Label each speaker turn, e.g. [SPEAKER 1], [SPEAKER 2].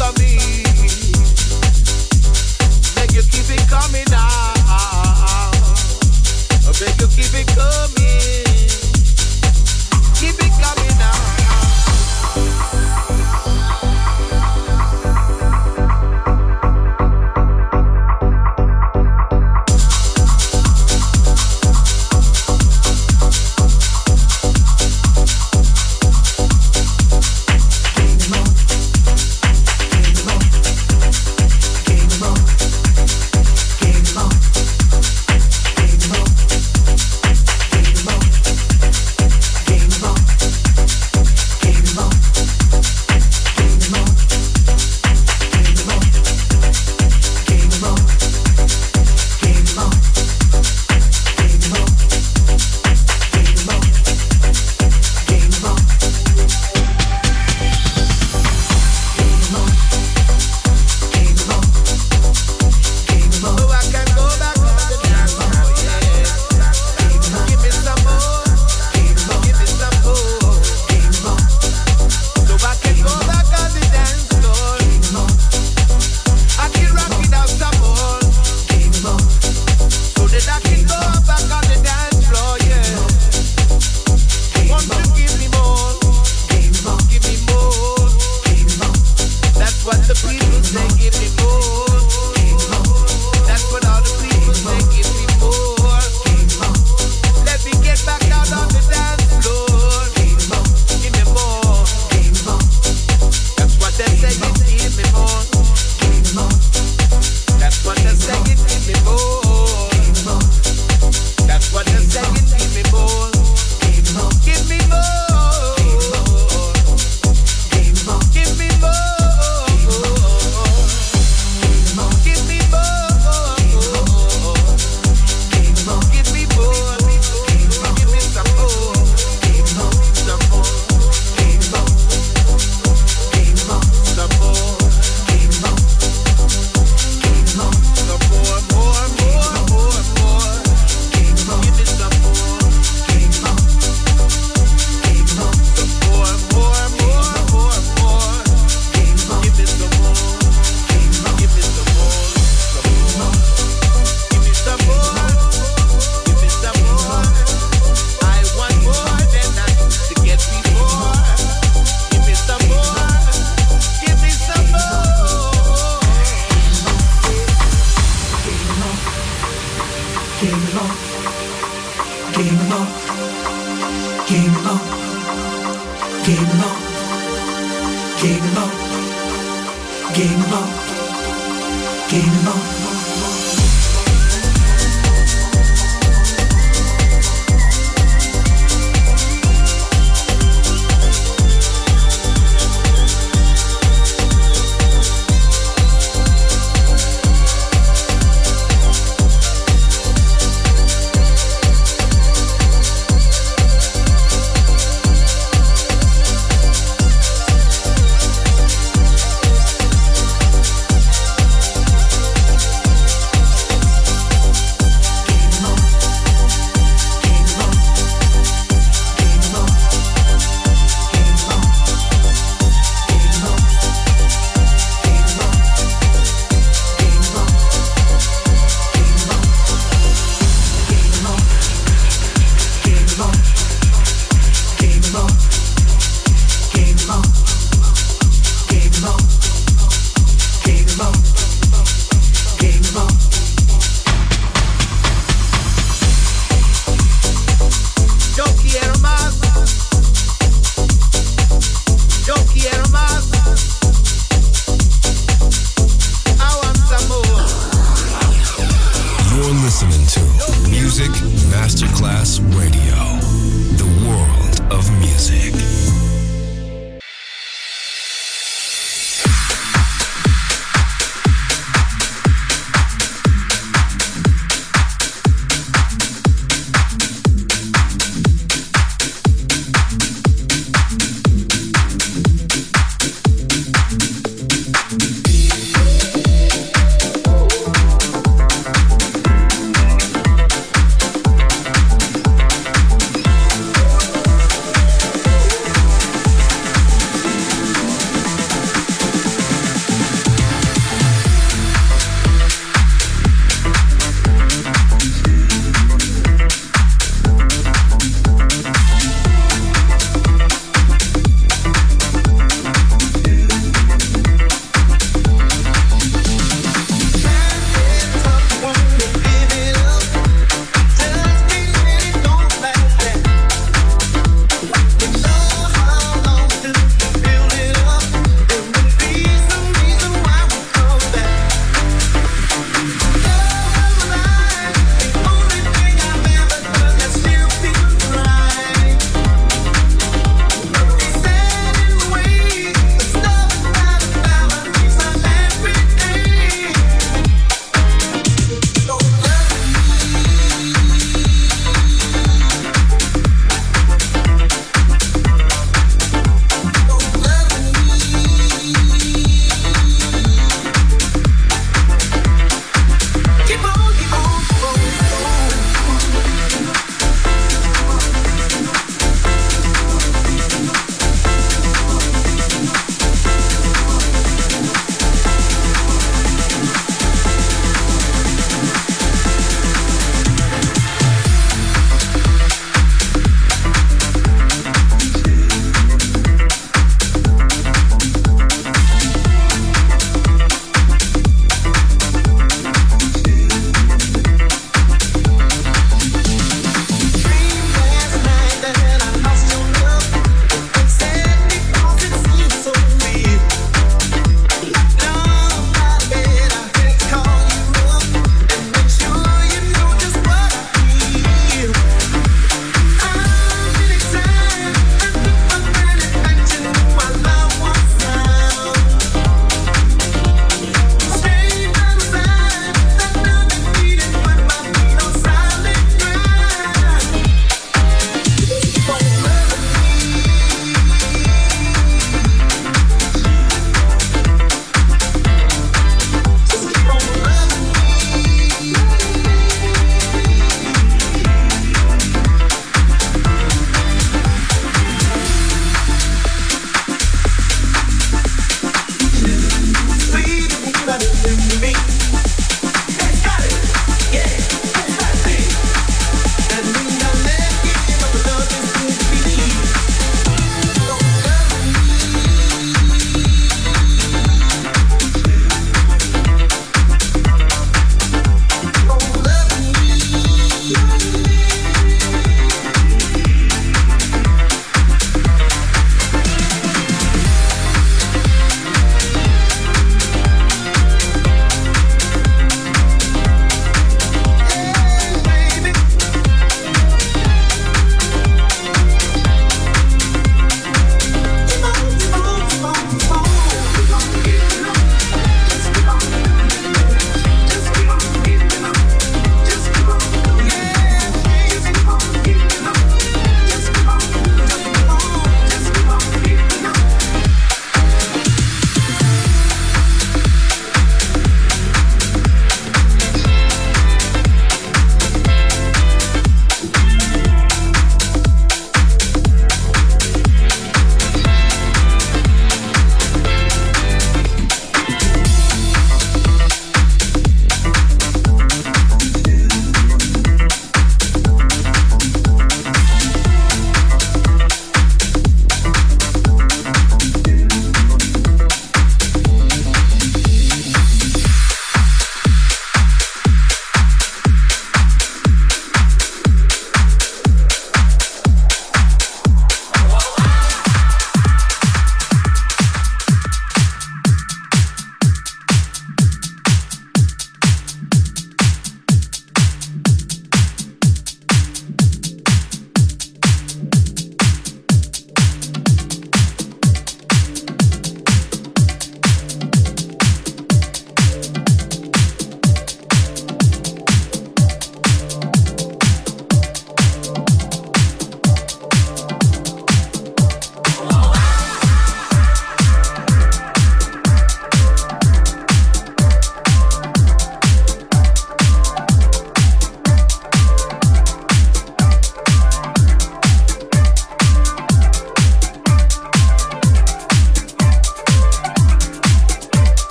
[SPEAKER 1] Coming.